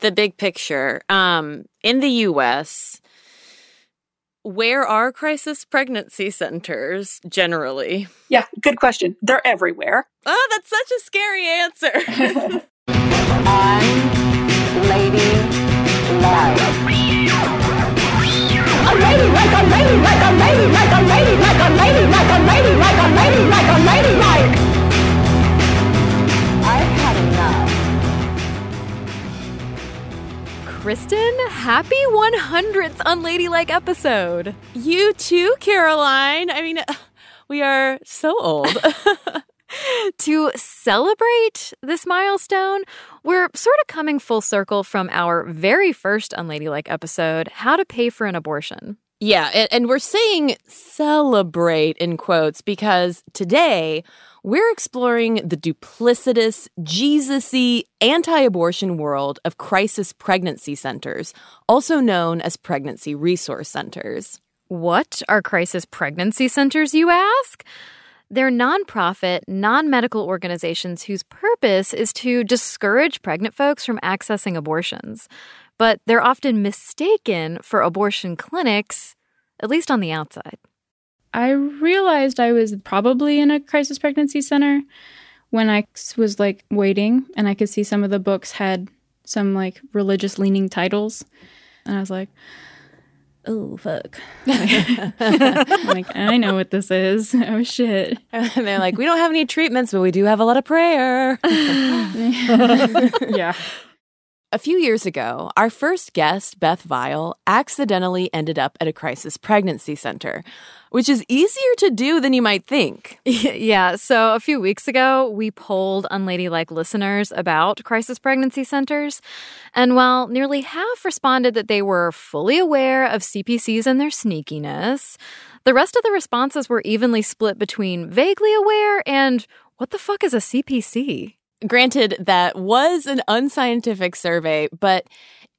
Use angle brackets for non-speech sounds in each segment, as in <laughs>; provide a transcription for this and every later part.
the big picture, um, in the US, where are crisis pregnancy centers generally? Yeah, good question. They're everywhere. Oh, that's such a scary answer. <laughs> <laughs> I'm Lady Kristen, happy 100th Unladylike episode. you too, Caroline. I mean, <laughs> we are so old. <laughs> To celebrate this milestone, we're sort of coming full circle from our very first Unladylike episode, How to Pay for an Abortion. yeah, and, and we're saying celebrate in quotes because today we're exploring the duplicitous, Jesus-y, anti-abortion world of crisis pregnancy centers, also known as pregnancy resource centers. What are crisis pregnancy centers, you ask? They're nonprofit, non medical organizations whose purpose is to discourage pregnant folks from accessing abortions. But they're often mistaken for abortion clinics, at least on the outside. I realized I was probably in a crisis pregnancy center when I was like waiting and I could see some of the books had some like religious leaning titles. And I was like, oh, fuck. <laughs> like, I know what this is. <laughs> Oh, shit. And they're like, we don't have any treatments, but we do have a lot of prayer. <laughs> yeah. A few years ago, our first guest, Beth Vile, accidentally ended up at a crisis pregnancy center, which is easier to do than you might think. <laughs> yeah, so a few weeks ago, we polled unladylike listeners about crisis pregnancy centers. And while nearly half responded that they were fully aware of CPCs and their sneakiness, the rest of the responses were evenly split between vaguely aware and what the fuck is a CPC? Granted, that was an unscientific survey, but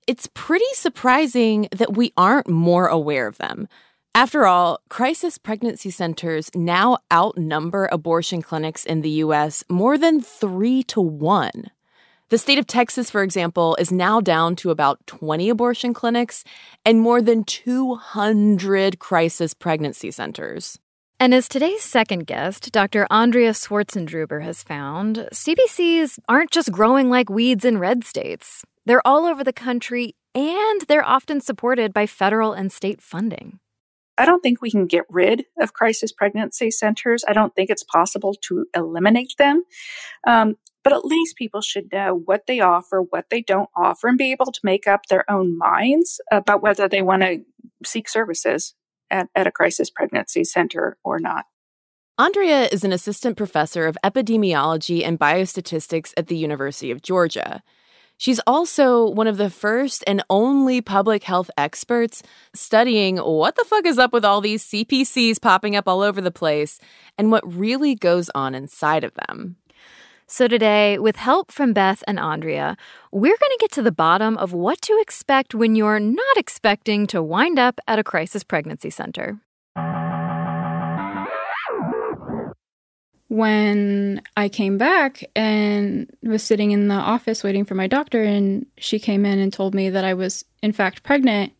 it's pretty surprising that we aren't more aware of them. After all, crisis pregnancy centers now outnumber abortion clinics in the US more than three to one. The state of Texas, for example, is now down to about 20 abortion clinics and more than 200 crisis pregnancy centers. And as today's second guest, Dr. Andrea Swartzendruber has found, CPCs aren't just growing like weeds in red states. They're all over the country and they're often supported by federal and state funding. I don't think we can get rid of crisis pregnancy centers. I don't think it's possible to eliminate them. Um, but at least people should know what they offer, what they don't offer, and be able to make up their own minds about whether they want to seek services at, at a crisis pregnancy center or not. Andrea is an assistant professor of epidemiology and biostatistics at the University of Georgia. She's also one of the first and only public health experts studying what the fuck is up with all these CPCs popping up all over the place and what really goes on inside of them. So, today, with help from Beth and Andrea, we're going to get to the bottom of what to expect when you're not expecting to wind up at a crisis pregnancy center. when I came back and was sitting in the office waiting for my doctor, and she came in and told me that I was, in fact, pregnant,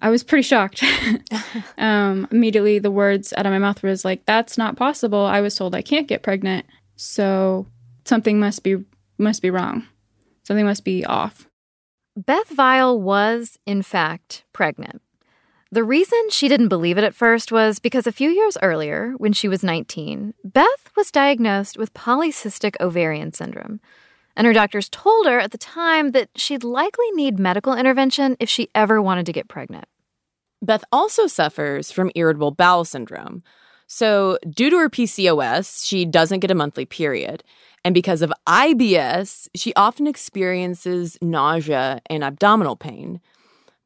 I was pretty shocked. <laughs> <laughs> um, immediately, the words out of my mouth was like, "That's not possible." I was told I can't get pregnant, so something must be must be wrong. Something must be off. Beth Vile was, in fact, pregnant. The reason she didn't believe it at first was because a few years earlier, when she was 19, Beth was diagnosed with polycystic ovarian syndrome. And her doctors told her at the time that she'd likely need medical intervention if she ever wanted to get pregnant. Beth also suffers from irritable bowel syndrome. So, due to her PCOS, she doesn't get a monthly period. And because of IBS, she often experiences nausea and abdominal pain.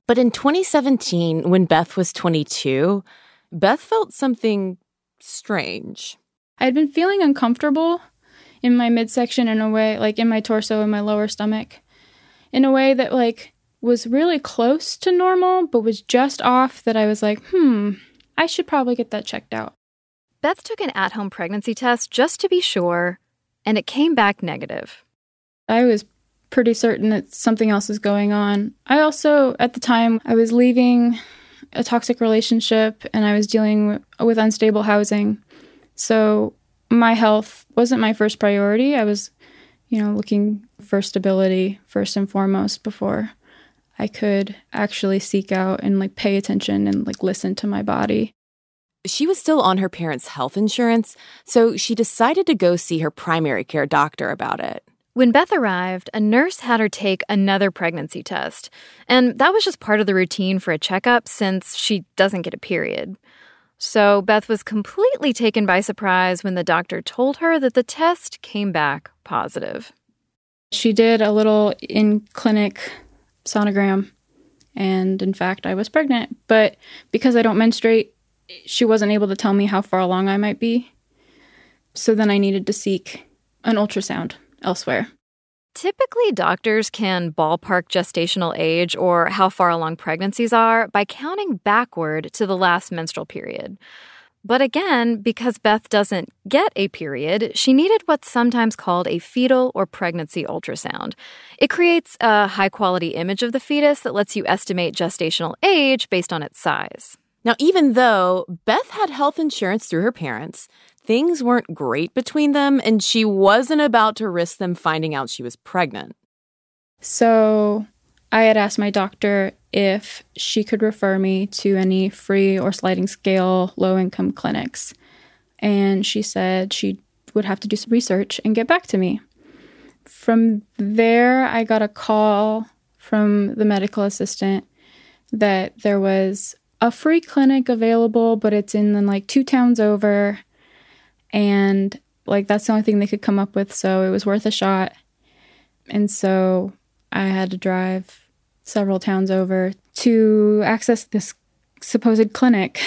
But in 2017, when Beth was 22, Beth felt something strange. I'd been feeling uncomfortable in my midsection in a way, like in my torso and my lower stomach, in a way that, like, was really close to normal, but was just off that I was like, hmm, I should probably get that checked out. Beth took an at home pregnancy test just to be sure, and it came back negative. I was pretty certain that something else was going on. I also, at the time, I was leaving a toxic relationship and I was dealing with unstable housing. So my health wasn't my first priority. I was, you know, looking for stability first and foremost before I could actually seek out and like pay attention and like listen to my body. She was still on her parents' health insurance, so she decided to go see her primary care doctor about it. When Beth arrived, a nurse had her take another pregnancy test, and that was just part of the routine for a checkup since she doesn't get a period. So Beth was completely taken by surprise when the doctor told her that the test came back positive. She did a little in clinic sonogram, and in fact, I was pregnant. But because I don't menstruate, she wasn't able to tell me how far along I might be. So then I needed to seek an ultrasound elsewhere. Typically, doctors can ballpark gestational age or how far along pregnancies are by counting backward to the last menstrual period. But again, because Beth doesn't get a period, she needed what's sometimes called a fetal or pregnancy ultrasound. It creates a high quality image of the fetus that lets you estimate gestational age based on its size. Now, even though Beth had health insurance through her parents, things weren't great between them, and she wasn't about to risk them finding out she was pregnant. So I had asked my doctor if she could refer me to any free or sliding scale low income clinics. And she said she would have to do some research and get back to me. From there, I got a call from the medical assistant that there was a free clinic available, but it's in like two towns over. And like that's the only thing they could come up with. So it was worth a shot. And so I had to drive several towns over to access this supposed clinic.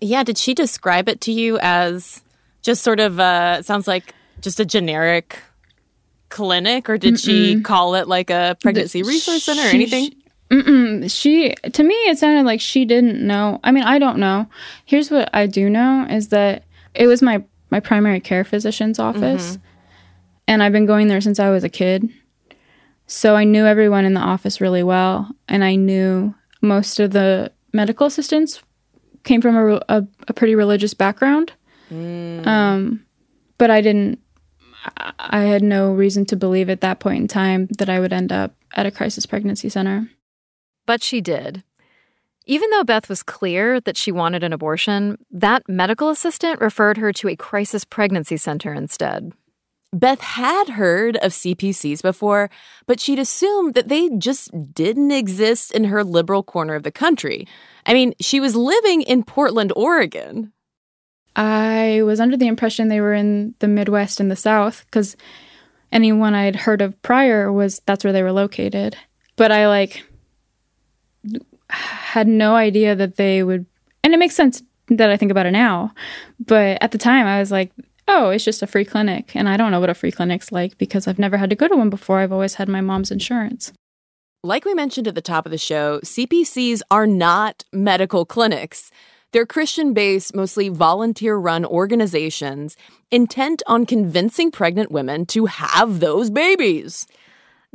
Yeah, did she describe it to you as just sort of uh sounds like just a generic clinic or did Mm-mm. she call it like a pregnancy resource center or she, anything? Mm-mm. She, to me, it sounded like she didn't know. I mean, I don't know. Here's what I do know is that it was my my primary care physician's office, mm-hmm. and I've been going there since I was a kid. So I knew everyone in the office really well, and I knew most of the medical assistants came from a, a, a pretty religious background. Mm. Um, but I didn't. I had no reason to believe at that point in time that I would end up at a crisis pregnancy center. But she did. Even though Beth was clear that she wanted an abortion, that medical assistant referred her to a crisis pregnancy center instead. Beth had heard of CPCs before, but she'd assumed that they just didn't exist in her liberal corner of the country. I mean, she was living in Portland, Oregon. I was under the impression they were in the Midwest and the South because anyone I'd heard of prior was that's where they were located. But I like had no idea that they would, and it makes sense that I think about it now. But at the time, I was like, oh, it's just a free clinic. And I don't know what a free clinic's like because I've never had to go to one before. I've always had my mom's insurance. Like we mentioned at the top of the show, CPCs are not medical clinics. They're Christian based, mostly volunteer run organizations intent on convincing pregnant women to have those babies.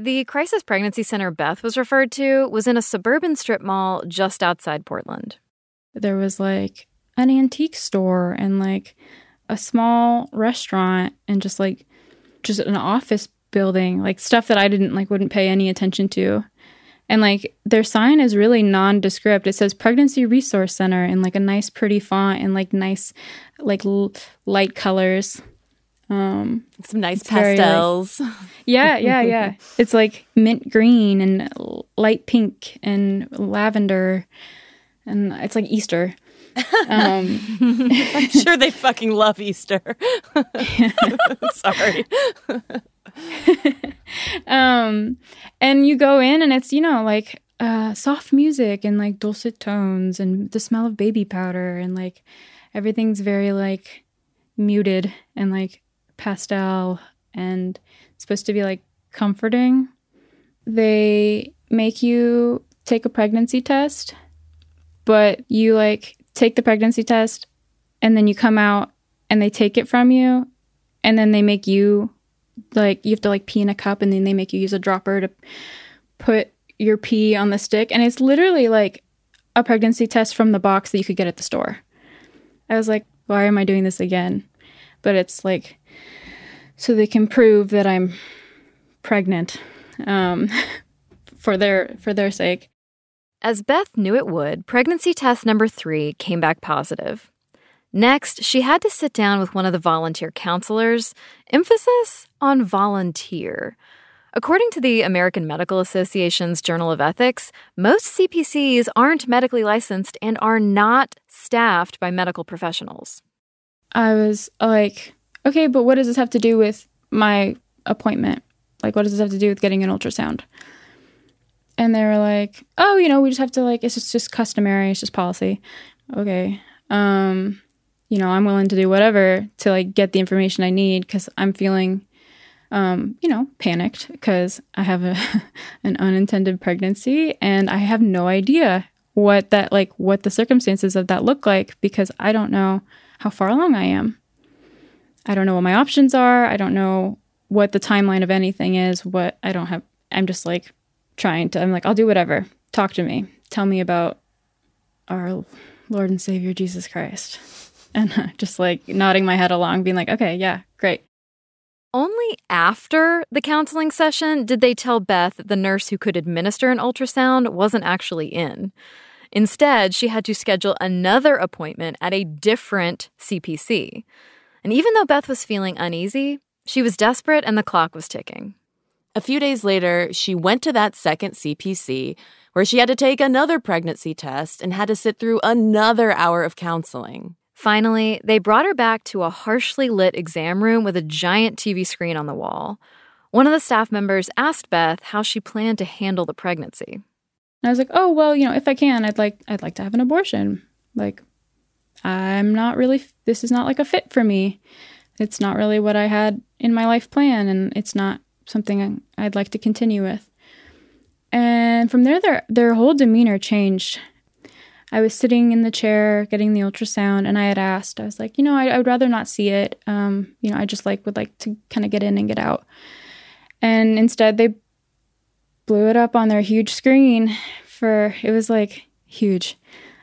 The crisis pregnancy center Beth was referred to was in a suburban strip mall just outside Portland. There was like an antique store and like a small restaurant and just like just an office building, like stuff that I didn't like wouldn't pay any attention to. And like their sign is really nondescript. It says Pregnancy Resource Center in like a nice pretty font and like nice like l- light colors. Um Some nice It's very, like- pastels. <laughs> yeah, yeah, yeah. It's like mint green and light pink and lavender and it's like Easter. Um I'm <laughs> sure they fucking love Easter. <laughs> Sorry. um and you go in and it's you know like uh soft music and like dulcet tones and the smell of baby powder and like everything's very like muted and like pastel and supposed to be like comforting. They make you take a pregnancy test but you like take the pregnancy test and then you come out and they take it from you and then they make you like you have to like pee in a cup and then they make you use a dropper to put your pee on the stick. And it's literally like a pregnancy test from the box that you could get at the store. I was like why am i doing this again? But it's like so they can prove that i'm pregnant um <laughs> for their for their sake As Beth knew it would, pregnancy test number three came back positive. Next, she had to sit down with one of the volunteer counselors, emphasis on volunteer. According to the American Medical Association's Journal of Ethics, most CPCs aren't medically licensed and are not staffed by medical professionals. I was like, okay, but what does this have to do with my appointment? Like, what does this have to do with getting an ultrasound? And they were like, oh, you know, we just have to like, it's just, just customary, it's just policy. Okay. Um, you know, I'm willing to do whatever to like get the information I need because I'm feeling, um, you know, panicked because I have a <laughs> an unintended pregnancy and I have no idea what that like what the circumstances of that look like because I don't know how far along I am. I don't know what my options are. I don't know what the timeline of anything is. What I don't have. I'm just like trying to. I'm like, I'll do whatever. Talk to me. Tell me about our Lord and Savior Jesus Christ. <laughs> And uh, just like nodding my head along, being like, okay, yeah, great. Only after the counseling session did they tell Beth the nurse who could administer an ultrasound wasn't actually in. Instead, she had to schedule another appointment at a different CPC. And even though Beth was feeling uneasy, she was desperate and the clock was ticking. A few days later, she went to that second CPC where she had to take another pregnancy test and had to sit through another hour of counseling. Finally, they brought her back to a harshly lit exam room with a giant TV screen on the wall. One of the staff members asked Beth how she planned to handle the pregnancy. And I was like, oh well, you know, if I can, I'd like I'd like to have an abortion. Like, I'm not really. This is not like a fit for me. It's not really what I had in my life plan, and it's not something I'd like to continue with. And from there, their their whole demeanor changed. I was sitting in the chair getting the ultrasound, and I had asked, I was like, you know, I, I would rather not see it. Um, you know, I just like would like to kind of get in and get out. And instead, they blew it up on their huge screen for it was like huge.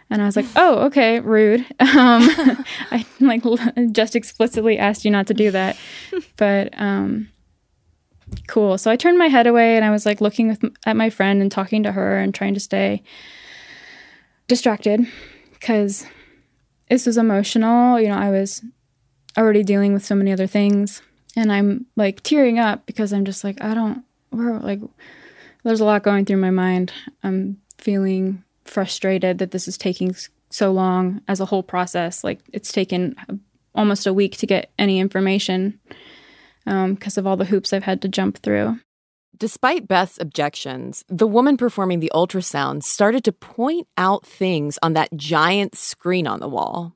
And I was like, "Oh, okay, rude." <laughs> Um, <laughs> I like just explicitly asked you not to do that, <laughs> but um, cool. So I turned my head away and I was like looking with, at my friend and talking to her and trying to stay distracted because this was emotional. You know, I was already dealing with so many other things, and I'm like tearing up because I'm just like, I don't. We're like, there's a lot going through my mind. I'm feeling frustrated that this is taking so long as a whole process. Like it's taken almost a week to get any information because of all the hoops I've had to jump through. Despite Beth's objections, the woman performing the ultrasound started to point out things on that giant screen on the wall.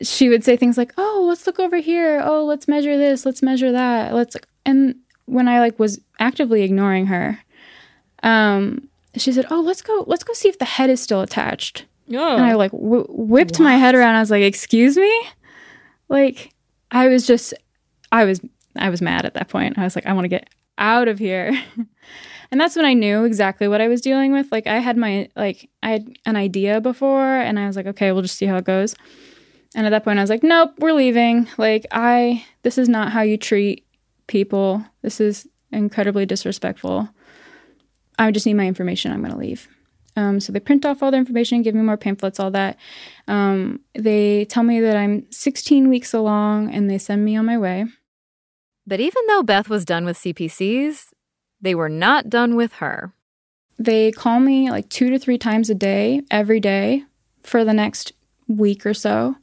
She would say things like, "Oh, let's look over here. Oh, let's measure this. Let's measure that. Let's." And when I like was actively ignoring her, um, she said, "Oh, let's go. Let's go see if the head is still attached." Oh. And I like wh- whipped my head around. I was like, "Excuse me," like I was just, I was, I was mad at that point. I was like, "I want to get out of here. <laughs> and that's when I knew exactly what I was dealing with. Like I had my like I had an idea before and I was like, okay, we'll just see how it goes. And at that point I was like, nope, we're leaving. Like I this is not how you treat people. This is incredibly disrespectful. I just need my information. I'm going to leave. Um, so they print off all the information, give me more pamphlets, all that. Um, they tell me that I'm 16 weeks along and they send me on my way. But even though Beth was done with CPCs, they were not done with her. They call me like two to three times a day, every day, for the next week or so,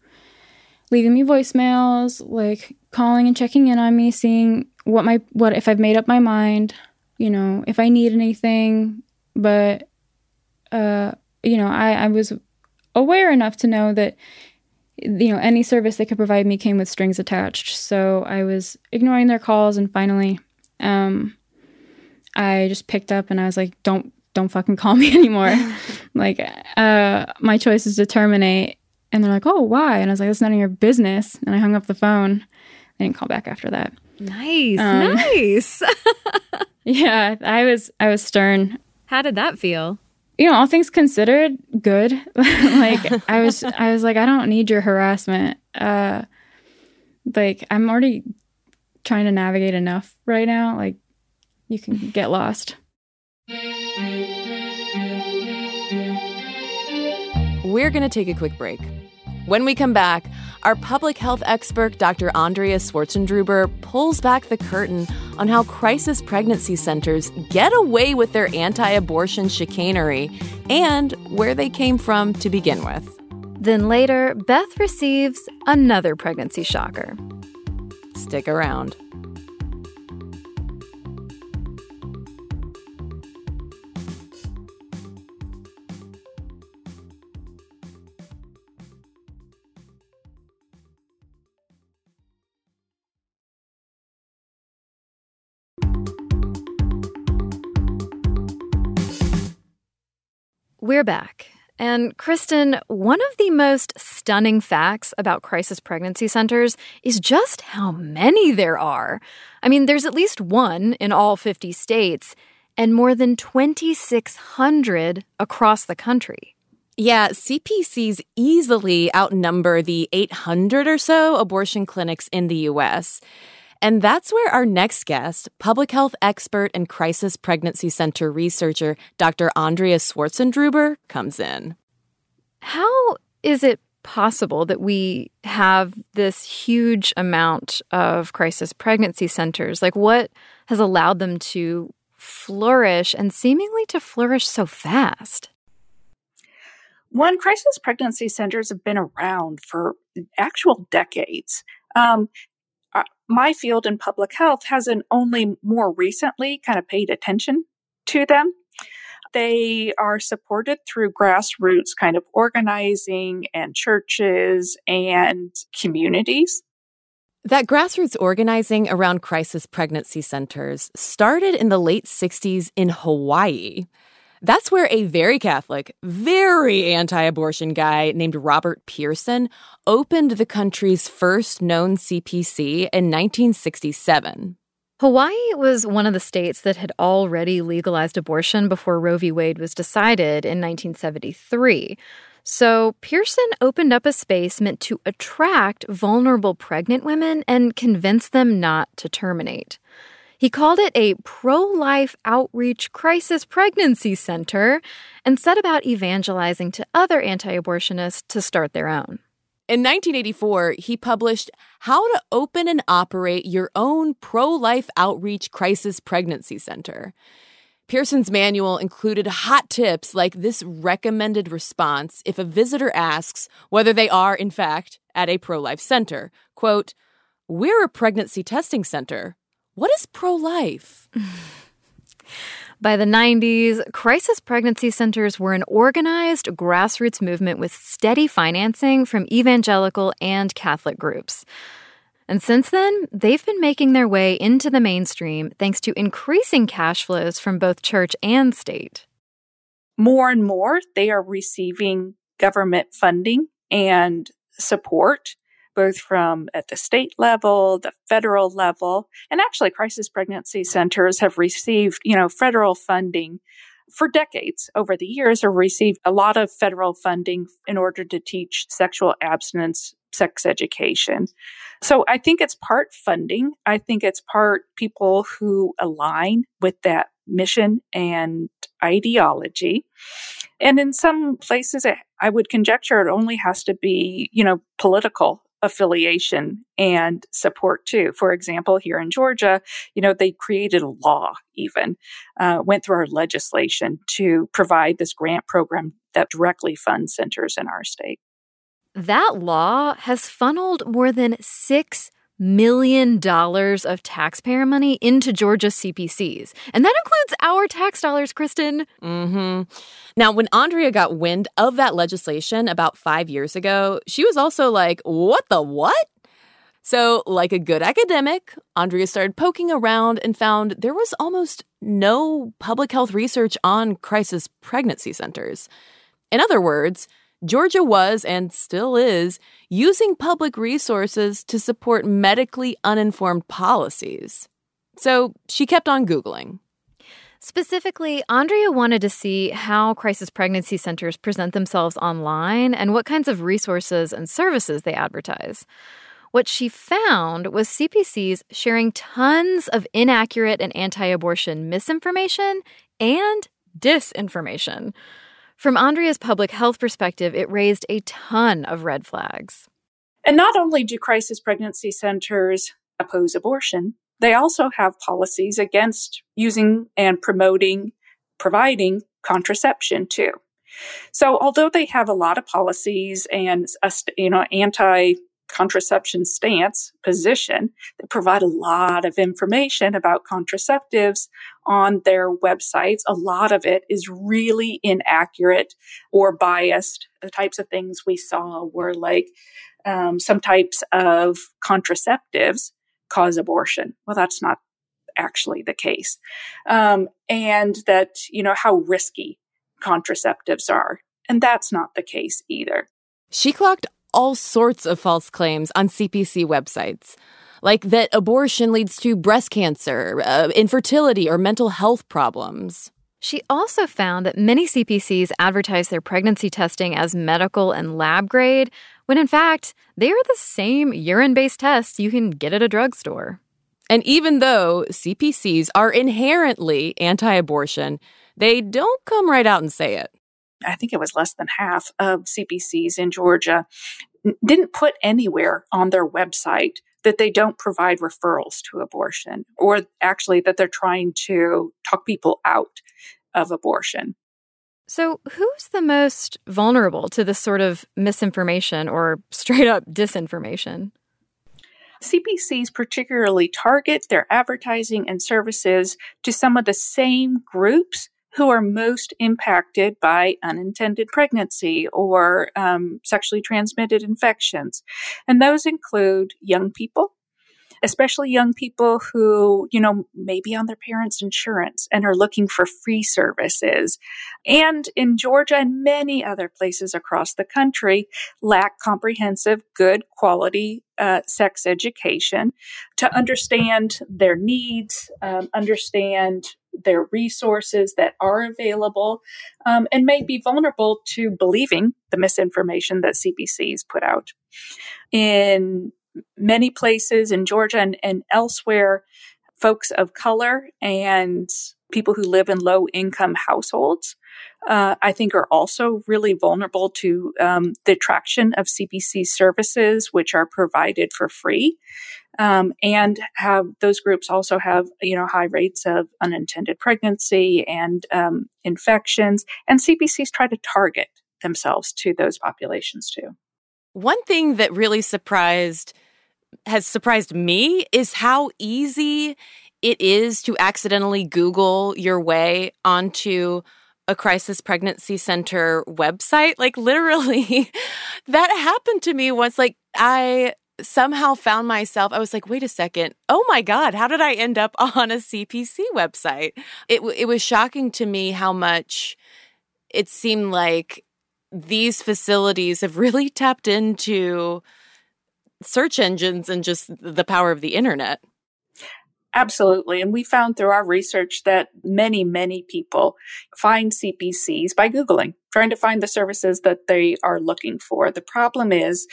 leaving me voicemails, like calling and checking in on me, seeing what my what if I've made up my mind, you know, if I need anything. But uh, you know, I, I was aware enough to know that you know any service they could provide me came with strings attached. So I was ignoring their calls, and finally, um, I just picked up and I was like, "Don't don't fucking call me <laughs> anymore." <laughs> like, uh, my choice is to terminate. And they're like, "Oh, why?" And I was like, "That's none of your business." And I hung up the phone. They didn't call back after that. Nice, um, nice. <laughs> yeah, I was I was stern. How did that feel? You know, all things considered, good. <laughs> like I was <laughs> I was like, I don't need your harassment. Uh like I'm already trying to navigate enough right now. Like you can get lost. We're going to take a quick break. When we come back, our public health expert, Dr. Andrea Swartzendruber, pulls back the curtain on how crisis pregnancy centers get away with their anti abortion chicanery and where they came from to begin with. Then later, Beth receives another pregnancy shocker. Stick around. We're back. And Kristen, one of the most stunning facts about crisis pregnancy centers is just how many there are. I mean, there's at least one in all 50 states and more than 2,600 across the country. Yeah, CPCs easily outnumber the 800 or so abortion clinics in the US. And that's where our next guest, public health expert and crisis pregnancy center researcher, Dr. Andrea Swartzendruber, comes in. How is it possible that we have this huge amount of crisis pregnancy centers? Like, what has allowed them to flourish and seemingly to flourish so fast? One, crisis pregnancy centers have been around for actual decades. Um, uh, my field in public health hasn't only more recently kind of paid attention to them. They are supported through grassroots kind of organizing and churches and communities. That grassroots organizing around crisis pregnancy centers started in the late 60s in Hawaii. That's where a very Catholic, very anti abortion guy named Robert Pearson opened the country's first known CPC in 1967. Hawaii was one of the states that had already legalized abortion before Roe v. Wade was decided in 1973. So Pearson opened up a space meant to attract vulnerable pregnant women and convince them not to terminate. He called it a pro life outreach crisis pregnancy center and set about evangelizing to other anti abortionists to start their own. In 1984, he published How to Open and Operate Your Own Pro Life Outreach Crisis Pregnancy Center. Pearson's manual included hot tips like this recommended response if a visitor asks whether they are, in fact, at a pro life center. Quote, We're a pregnancy testing center. What is pro life? <laughs> By the 90s, crisis pregnancy centers were an organized grassroots movement with steady financing from evangelical and Catholic groups. And since then, they've been making their way into the mainstream thanks to increasing cash flows from both church and state. More and more, they are receiving government funding and support both from at the state level, the federal level, and actually crisis pregnancy centers have received, you know, federal funding for decades over the years have received a lot of federal funding in order to teach sexual abstinence sex education. So I think it's part funding. I think it's part people who align with that mission and ideology. And in some places, I would conjecture it only has to be, you know, political affiliation and support too. For example, here in Georgia, you know, they created a law even, uh, went through our legislation to provide this grant program that directly funds centers in our state. That law has funneled more than six million dollars of taxpayer money into Georgia's CPCs. And that includes our tax dollars, Kristen. Mm-hmm. Now, when Andrea got wind of that legislation about five years ago, she was also like, what the what? So, like a good academic, Andrea started poking around and found there was almost no public health research on crisis pregnancy centers. In other words, Georgia was and still is using public resources to support medically uninformed policies. So she kept on Googling. Specifically, Andrea wanted to see how crisis pregnancy centers present themselves online and what kinds of resources and services they advertise. What she found was CPCs sharing tons of inaccurate and anti abortion misinformation and disinformation. From Andrea's public health perspective, it raised a ton of red flags. And not only do crisis pregnancy centers oppose abortion, they also have policies against using and promoting, providing contraception too. So although they have a lot of policies and you know anti contraception stance position that provide a lot of information about contraceptives on their websites. A lot of it is really inaccurate or biased. The types of things we saw were like um, some types of contraceptives cause abortion. Well, that's not actually the case. Um, and that, you know, how risky contraceptives are. And that's not the case either. She clocked all sorts of false claims on CPC websites, like that abortion leads to breast cancer, uh, infertility, or mental health problems. She also found that many CPCs advertise their pregnancy testing as medical and lab grade, when in fact, they are the same urine based tests you can get at a drugstore. And even though CPCs are inherently anti abortion, they don't come right out and say it. I think it was less than half of CPCs in Georgia didn't put anywhere on their website that they don't provide referrals to abortion or actually that they're trying to talk people out of abortion. So, who's the most vulnerable to this sort of misinformation or straight up disinformation? CPCs particularly target their advertising and services to some of the same groups who are most impacted by unintended pregnancy or um, sexually transmitted infections. And those include young people, especially young people who, you know, may be on their parents' insurance and are looking for free services. And in Georgia and many other places across the country, lack comprehensive, good quality uh, sex education to understand their needs, um, understand their resources that are available, um, and may be vulnerable to believing the misinformation that CPCs put out. In many places in Georgia and, and elsewhere, folks of color and people who live in low income households, uh, I think are also really vulnerable to um, the attraction of CPC services, which are provided for free. Um, and have those groups also have you know high rates of unintended pregnancy and um, infections and cpcs try to target themselves to those populations too one thing that really surprised has surprised me is how easy it is to accidentally Google your way onto a crisis pregnancy center website. Like, literally, <laughs> that happened to me once. Like, I somehow found myself, I was like, wait a second. Oh my God, how did I end up <laughs> on a CPC website? It, it was shocking to me how much it seemed like these facilities have really tapped into search engines and just the power of the internet. Absolutely. And we found through our research that many, many people find CPCs by Googling, trying to find the services that they are looking for. The problem is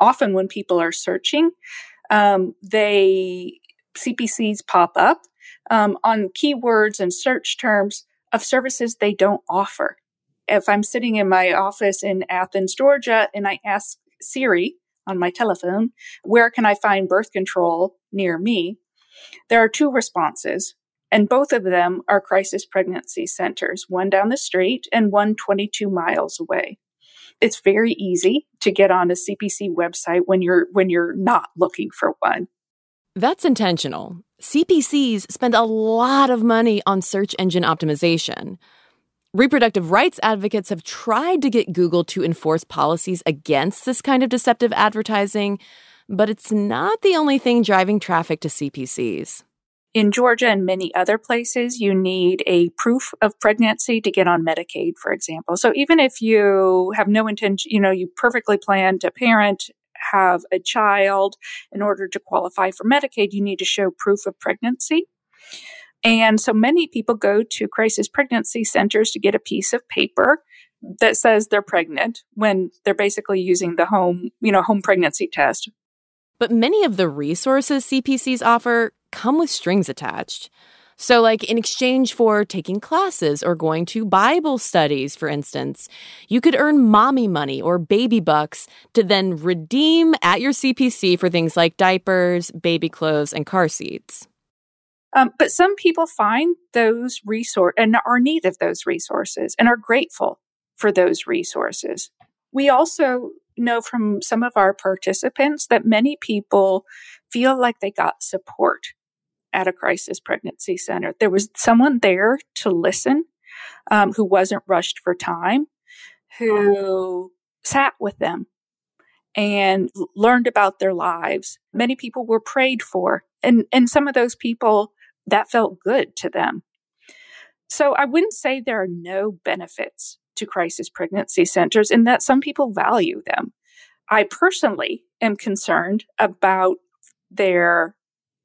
often when people are searching, um, they CPCs pop up um, on keywords and search terms of services they don't offer. If I'm sitting in my office in Athens, Georgia, and I ask Siri on my telephone, where can I find birth control near me? There are two responses, and both of them are crisis pregnancy centers, one down the street and one 22 miles away. It's very easy to get on a CPC website when you're when you're not looking for one. That's intentional. CPCs spend a lot of money on search engine optimization. Reproductive rights advocates have tried to get Google to enforce policies against this kind of deceptive advertising, but it's not the only thing driving traffic to CPCs. In Georgia and many other places, you need a proof of pregnancy to get on Medicaid, for example. So even if you have no intention, you know, you perfectly plan to parent, have a child, in order to qualify for Medicaid, you need to show proof of pregnancy. And so many people go to crisis pregnancy centers to get a piece of paper that says they're pregnant when they're basically using the home, you know, home pregnancy test. But many of the resources CPCs offer come with strings attached. So, like in exchange for taking classes or going to Bible studies, for instance, you could earn mommy money or baby bucks to then redeem at your CPC for things like diapers, baby clothes, and car seats. Um, but some people find those resources and are need of those resources and are grateful for those resources. We also know from some of our participants that many people feel like they got support at a crisis pregnancy center. There was someone there to listen, um, who wasn't rushed for time, who sat with them and learned about their lives. Many people were prayed for, and and some of those people that felt good to them. So I wouldn't say there are no benefits to crisis pregnancy centers and that some people value them. I personally am concerned about their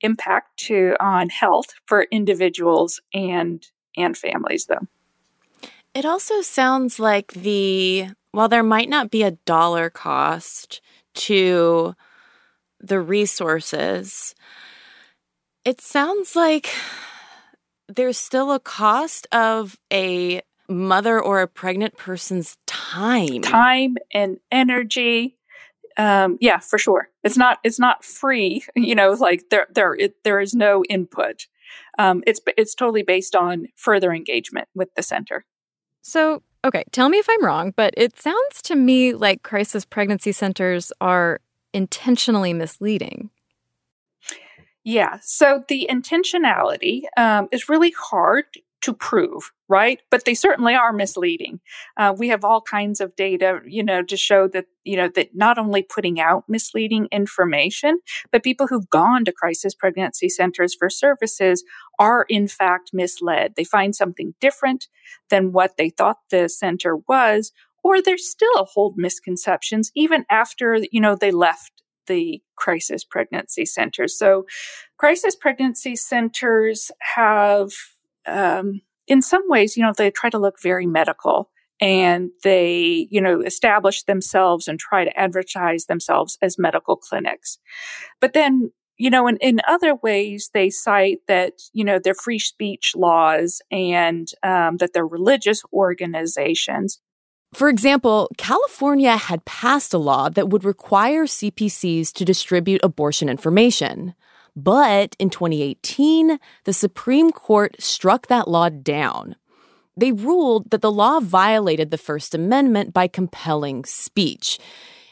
impact to on health for individuals and and families though. It also sounds like the while there might not be a dollar cost to the resources, it sounds like there's still a cost of a mother or a pregnant person's time. Time and energy. Um, yeah, for sure. It's not, it's not free, <laughs> you know, like there, there, it, there is no input. Um, it's, it's totally based on further engagement with the center. So, okay, tell me if I'm wrong, but it sounds to me like crisis pregnancy centers are intentionally misleading. Yeah. So the intentionality um, is really hard to prove, right? But they certainly are misleading. Uh, we have all kinds of data, you know, to show that, you know, that not only putting out misleading information, but people who've gone to crisis pregnancy centers for services are in fact misled. They find something different than what they thought the center was, or they still a hold misconceptions even after, you know, they left the crisis pregnancy centers. So, crisis pregnancy centers have, um, in some ways, you know, they try to look very medical and they, you know, establish themselves and try to advertise themselves as medical clinics. But then, you know, in, in other ways, they cite that, you know, they're free speech laws and um, that they're religious organizations. For example, California had passed a law that would require CPCs to distribute abortion information. But in 2018, the Supreme Court struck that law down. They ruled that the law violated the First Amendment by compelling speech.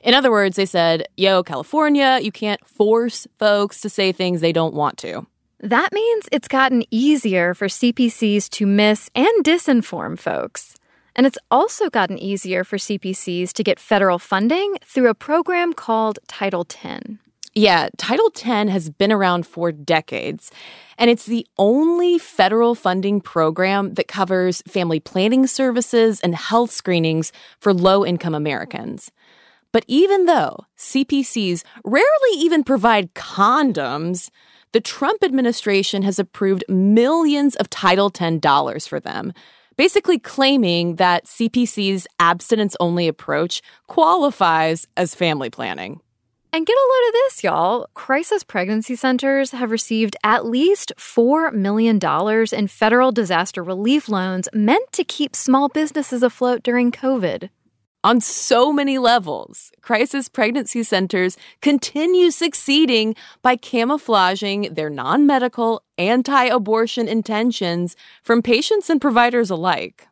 In other words, they said, yo, California, you can't force folks to say things they don't want to. That means it's gotten easier for CPCs to miss and disinform folks. And it's also gotten easier for CPCs to get federal funding through a program called Title 10. Yeah, Title X has been around for decades, and it's the only federal funding program that covers family planning services and health screenings for low income Americans. But even though CPCs rarely even provide condoms, the Trump administration has approved millions of Title X dollars for them, basically claiming that CPC's abstinence only approach qualifies as family planning. And get a load of this, y'all. Crisis pregnancy centers have received at least $4 million in federal disaster relief loans meant to keep small businesses afloat during COVID. On so many levels, crisis pregnancy centers continue succeeding by camouflaging their non medical, anti abortion intentions from patients and providers alike.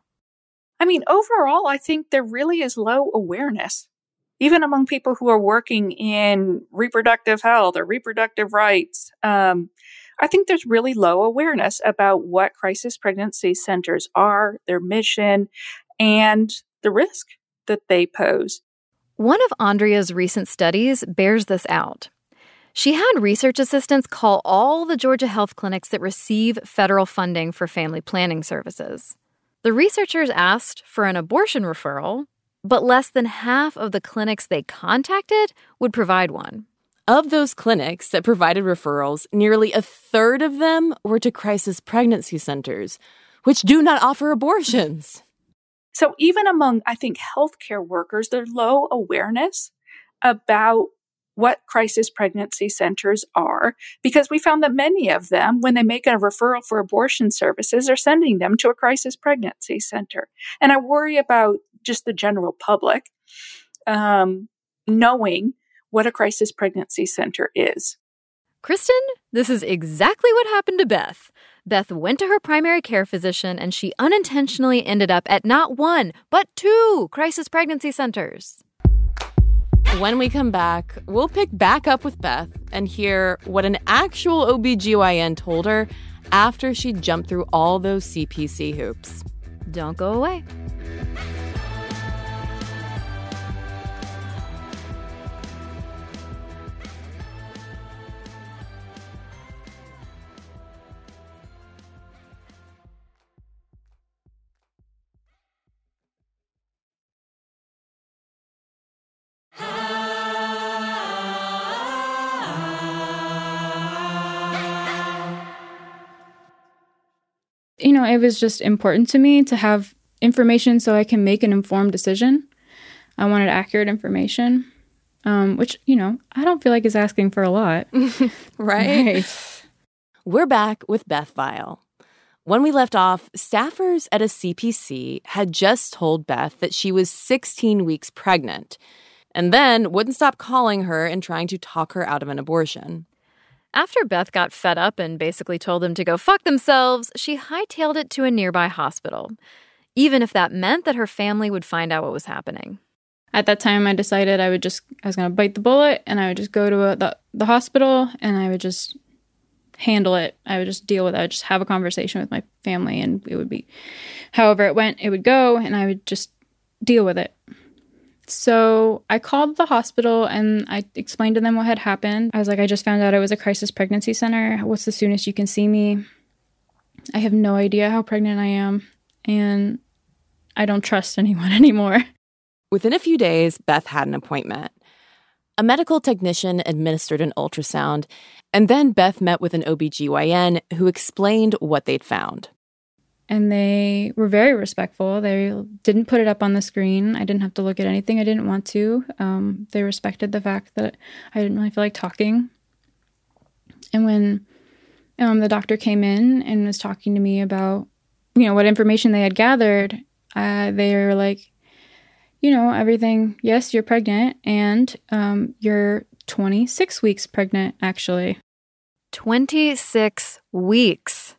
I mean, overall, I think there really is low awareness, even among people who are working in reproductive health or reproductive rights. Um, I think there's really low awareness about what crisis pregnancy centers are, their mission, and the risk that they pose. One of Andrea's recent studies bears this out. She had research assistants call all the Georgia health clinics that receive federal funding for family planning services. The researchers asked for an abortion referral, but less than half of the clinics they contacted would provide one. Of those clinics that provided referrals, nearly a third of them were to crisis pregnancy centers, which do not offer abortions. So even among, I think, healthcare workers, there's low awareness about what crisis pregnancy centers are because we found that many of them, when they make a referral for abortion services, are sending them to a crisis pregnancy center. And I worry about just the general public um, knowing what a crisis pregnancy center is. Cristen, this is exactly what happened to Beth. Beth went to her primary care physician and she unintentionally ended up at not one, but two crisis pregnancy centers. When we come back, we'll pick back up with Beth and hear what an actual OBGYN told her after she jumped through all those CPC hoops. Don't go away. Know, it was just important to me to have information so I can make an informed decision. I wanted accurate information, um, which, you know, I don't feel like is asking for a lot. <laughs> right? right. We're back with Beth Vial. When we left off, staffers at a CPC had just told Beth that she was 16 weeks pregnant and then wouldn't stop calling her and trying to talk her out of an abortion. After Beth got fed up and basically told them to go fuck themselves, she hightailed it to a nearby hospital, even if that meant that her family would find out what was happening. At that time, I decided I would just, I was going to bite the bullet and I would just go to a, the, the hospital and I would just handle it. I would just deal with it. I would just have a conversation with my family and it would be however it went, it would go and I would just deal with it. So I called the hospital and I explained to them what had happened. I was like, I just found out it was a crisis pregnancy center. What's the soonest you can see me? I have no idea how pregnant I am, and I don't trust anyone <laughs> anymore. Within a few days, Beth had an appointment. A medical technician administered an ultrasound, and then Beth met with an OBGYN who explained what they'd found and they were very respectful. They didn't put it up on the screen. I didn't have to look at anything I didn't want to. Um, they respected the fact that I didn't really feel like talking. And when um, the doctor came in and was talking to me about, you know, what information they had gathered, uh, they were like, you know, everything. Yes, you're pregnant, and um, you're 26 weeks pregnant, actually. 26 weeks.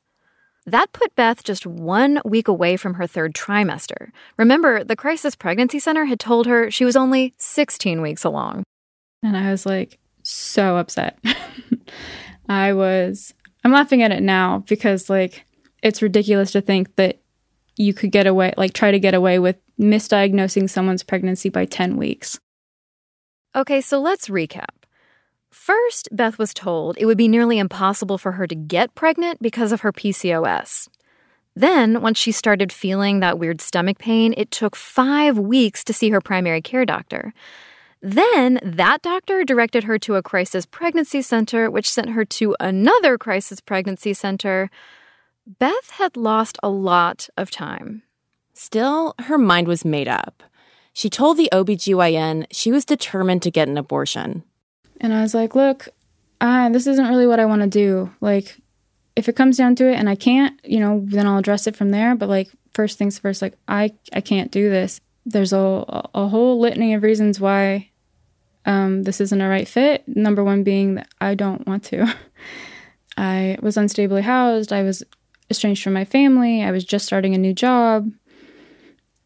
That put Beth just one week away from her third trimester. Remember, the Crisis Pregnancy Center had told her she was only 16 weeks along. And I was like, so upset. <laughs> I was, I'm laughing at it now because, like, it's ridiculous to think that you could get away, like, try to get away with misdiagnosing someone's pregnancy by 10 weeks. Okay, so let's recap. First, Beth was told it would be nearly impossible for her to get pregnant because of her PCOS. Then, once she started feeling that weird stomach pain, it took five weeks to see her primary care doctor. Then that doctor directed her to a crisis pregnancy center, which sent her to another crisis pregnancy center. Beth had lost a lot of time. Still, her mind was made up. She told the OBGYN she was determined to get an abortion. And I was like, look, uh, this isn't really what I want to do. Like, if it comes down to it and I can't, you know, then I'll address it from there. But like, first things first, like, I, I can't do this. There's a, a whole litany of reasons why um, this isn't a right fit. Number one being that I don't want to. <laughs> I was unstably housed. I was estranged from my family. I was just starting a new job.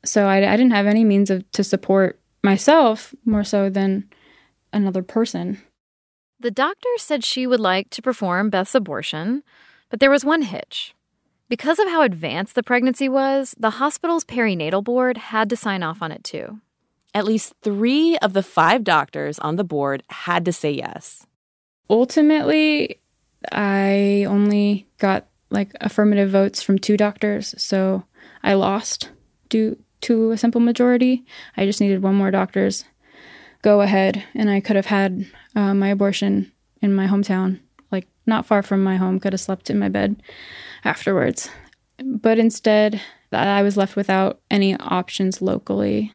So I, I didn't have any means of to support myself more so than another person. The doctor said she would like to perform Beth's abortion, but there was one hitch. Because of how advanced the pregnancy was, the hospital's perinatal board had to sign off on it too. At least three of the five doctors on the board had to say yes. Ultimately, I only got like affirmative votes from two doctors, so I lost due to a simple majority. I just needed one more doctor's go ahead, and I could have had uh, my abortion in my hometown, like not far from my home. Could have slept in my bed afterwards, but instead, I was left without any options locally.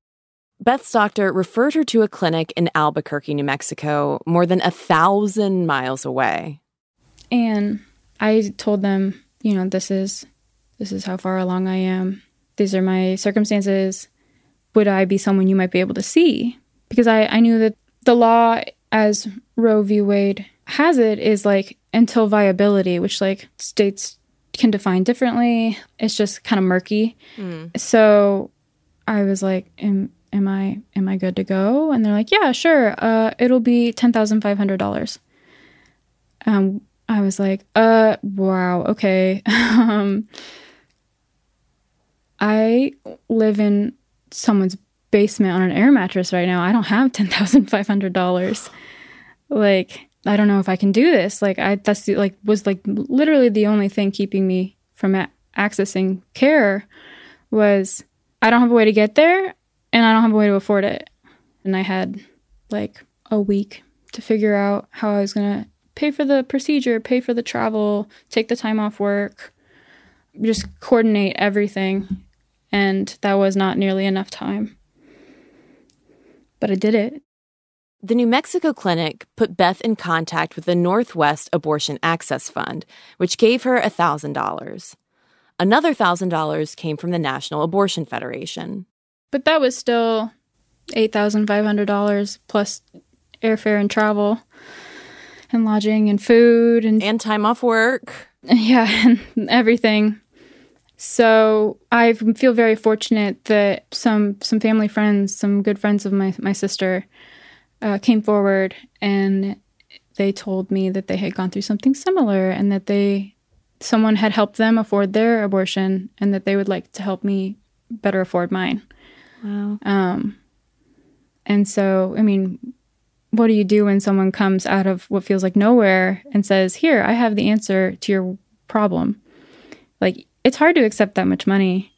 Beth's doctor referred her to a clinic in Albuquerque, New Mexico, more than a thousand miles away. And I told them, you know, this is this is how far along I am. These are my circumstances. Would I be someone you might be able to see? Because I, I knew that the law as Roe v. Wade has it is like until viability, which like states can define differently. It's just kind of murky. Mm. So I was like, am, am I am I good to go? And they're like, yeah, sure. Uh, it'll be ten thousand five hundred dollars. Um, I was like, uh, wow, okay. <laughs> um, I live in someone's basement on an air mattress right now. I don't have <laughs> ten thousand five hundred dollars. Like, I don't know if I can do this. Like, I that's the, like was like literally the only thing keeping me from a- accessing care was I don't have a way to get there and I don't have a way to afford it. And I had like a week to figure out how I was going to pay for the procedure, pay for the travel, take the time off work, just coordinate everything. And that was not nearly enough time. But I did it. The New Mexico clinic put Beth in contact with the Northwest Abortion Access Fund, which gave her $1,000. Another $1,000 came from the National Abortion Federation. But that was still $8,500 plus airfare and travel and lodging and food and and time off work. <laughs> Yeah, and everything. So I feel very fortunate that some some family friends, some good friends of my my sister, uh, came forward and they told me that they had gone through something similar and that they someone had helped them afford their abortion and that they would like to help me better afford mine. Wow. Um, and so, I mean, what do you do when someone comes out of what feels like nowhere and says, "Here, I have the answer to your problem"? Like, it's hard to accept that much money,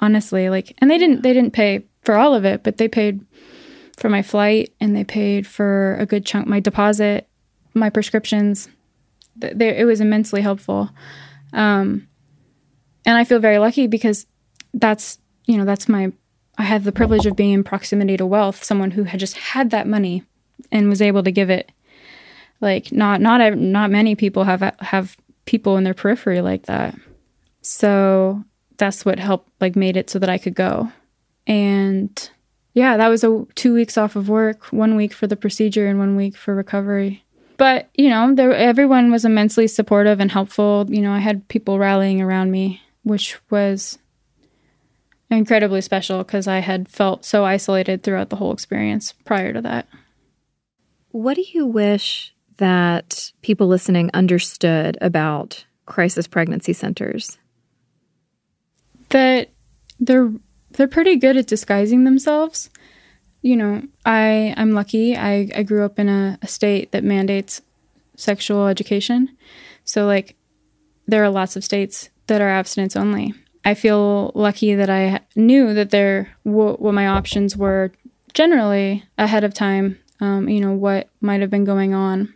honestly. Like, and they didn't they didn't pay for all of it, but they paid for my flight and they paid for a good chunk my deposit, my prescriptions. They, it was immensely helpful. Um, and I feel very lucky because that's you know that's my I had the privilege of being in proximity to wealth, someone who had just had that money and was able to give it. Like not not not many people have have people in their periphery like that. So that's what helped like made it so that I could go. And yeah, that was a 2 weeks off of work, 1 week for the procedure and 1 week for recovery. But, you know, there everyone was immensely supportive and helpful. You know, I had people rallying around me, which was incredibly special because I had felt so isolated throughout the whole experience prior to that. What do you wish that people listening understood about crisis pregnancy centers? That they're they're pretty good at disguising themselves. You know, I I'm lucky. I, I grew up in a, a state that mandates sexual education. So like there are lots of states that are abstinence only. I feel lucky that I knew that there w- what my options were generally ahead of time um, you know, what might have been going on.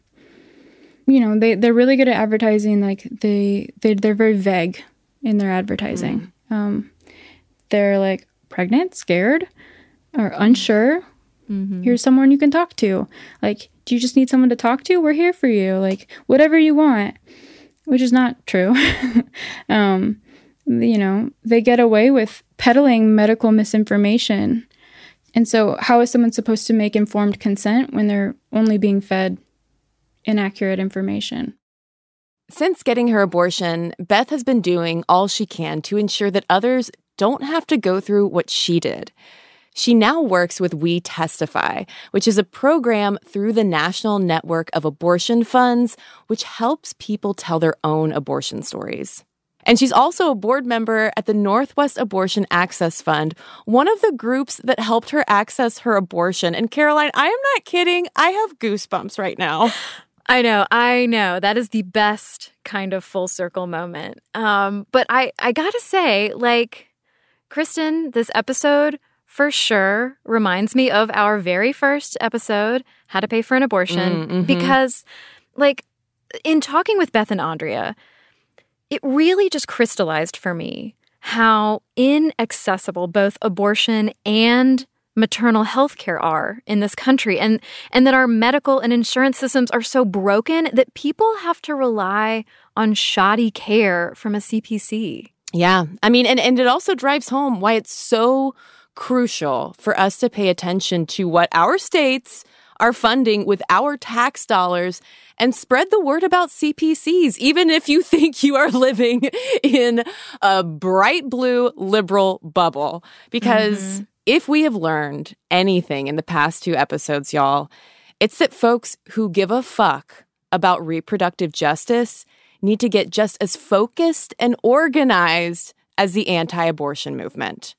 You know, they, they're really good at advertising. Like they, they, they're very vague in their advertising. Mm. Um, they're like pregnant, scared, or unsure. Mm-hmm. Here's someone you can talk to. Like, do you just need someone to talk to? We're here for you. Like, whatever you want, which is not true. <laughs> um, you know, they get away with peddling medical misinformation. And so, how is someone supposed to make informed consent when they're only being fed inaccurate information? Since getting her abortion, Beth has been doing all she can to ensure that others don't have to go through what she did. She now works with We Testify, which is a program through the National Network of Abortion Funds, which helps people tell their own abortion stories. And she's also a board member at the Northwest Abortion Access Fund, one of the groups that helped her access her abortion. And Caroline, I am not kidding. I have goosebumps right now. <laughs> I know, I know. That is the best kind of full circle moment. Um, but I, I gotta say, like, Cristen, this episode for sure reminds me of our very first episode, How to Pay for an Abortion, mm, mm-hmm. because, like, in talking with Beth and Andrea, it really just crystallized for me how inaccessible both abortion and maternal health care are in this country and and that our medical and insurance systems are so broken that people have to rely on shoddy care from a CPC. Yeah. I mean and and it also drives home why it's so crucial for us to pay attention to what our states are funding with our tax dollars and spread the word about CPCs, even if you <laughs> think you are living in a bright blue liberal bubble. Because mm-hmm. If we have learned anything in the past two episodes, y'all, it's that folks who give a fuck about reproductive justice need to get just as focused and organized as the anti abortion movement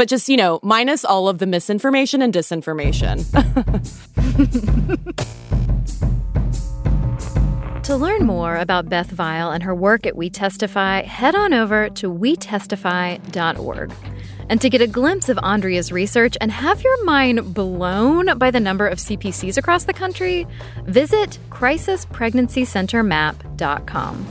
but just, you know, minus all of the misinformation and disinformation. <laughs> to learn more about Beth Vial and her work at We Testify, head on over to wetestify.org. And to get a glimpse of Andrea's research and have your mind blown by the number of CPCs across the country, visit crisispregnancycentermap.com.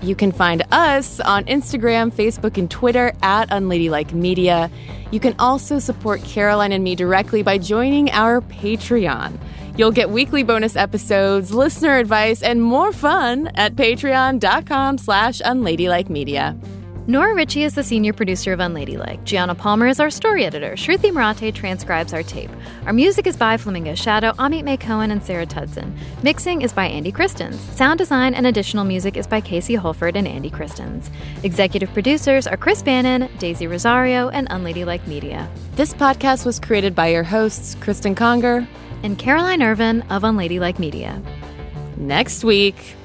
You can find us on Instagram, Facebook, and Twitter at Unladylike Media. You can also support Caroline and me directly by joining our Patreon. You'll get weekly bonus episodes, listener advice, and more fun at patreon.com slash unladylikemedia. Nora Ritchie is the senior producer of Unladylike. Gianna Palmer is our story editor. Shruti Marate transcribes our tape. Our music is by Flamingo Shadow, Amit May Cohen, and Sarah Tudson. Mixing is by Andy Christens. Sound design and additional music is by Casey Holford and Andy Christens. Executive producers are Chris Bannon, Daisy Rosario, and Unladylike Media. This podcast was created by your hosts, Cristen Conger and Caroline Ervin of Unladylike Media. Next week.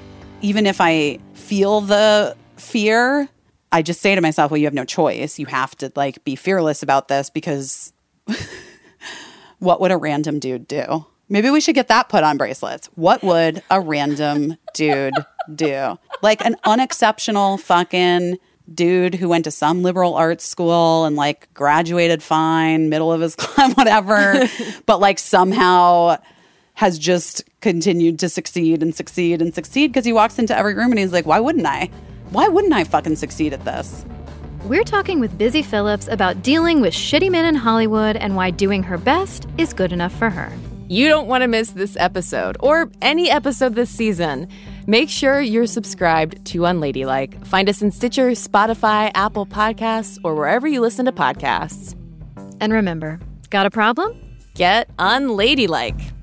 Even if I feel the fear, I just say to myself, well, you have no choice. You have to like be fearless about this because <laughs> what would a random dude do? Maybe we should get that put on bracelets. What would a random dude do? Like an unexceptional fucking dude who went to some liberal arts school and like graduated fine, middle of his <laughs> class, whatever, <laughs> but like somehow has just continued to succeed and succeed and succeed because he walks into every room and he's like, why wouldn't I? Why wouldn't I fucking succeed at this? We're talking with Busy Phillips about dealing with shitty men in Hollywood and why doing her best is good enough for her. You don't want to miss this episode or any episode this season. Make sure you're subscribed to Unladylike. Find us in Stitcher, Spotify, Apple Podcasts, or wherever you listen to podcasts. And remember, got a problem? Get unladylike.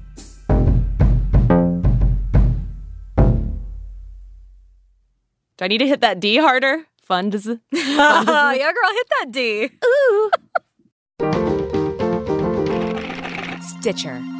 Do I need to hit that D harder? Fun does <laughs> yeah, girl, hit that D. Ooh. Stitcher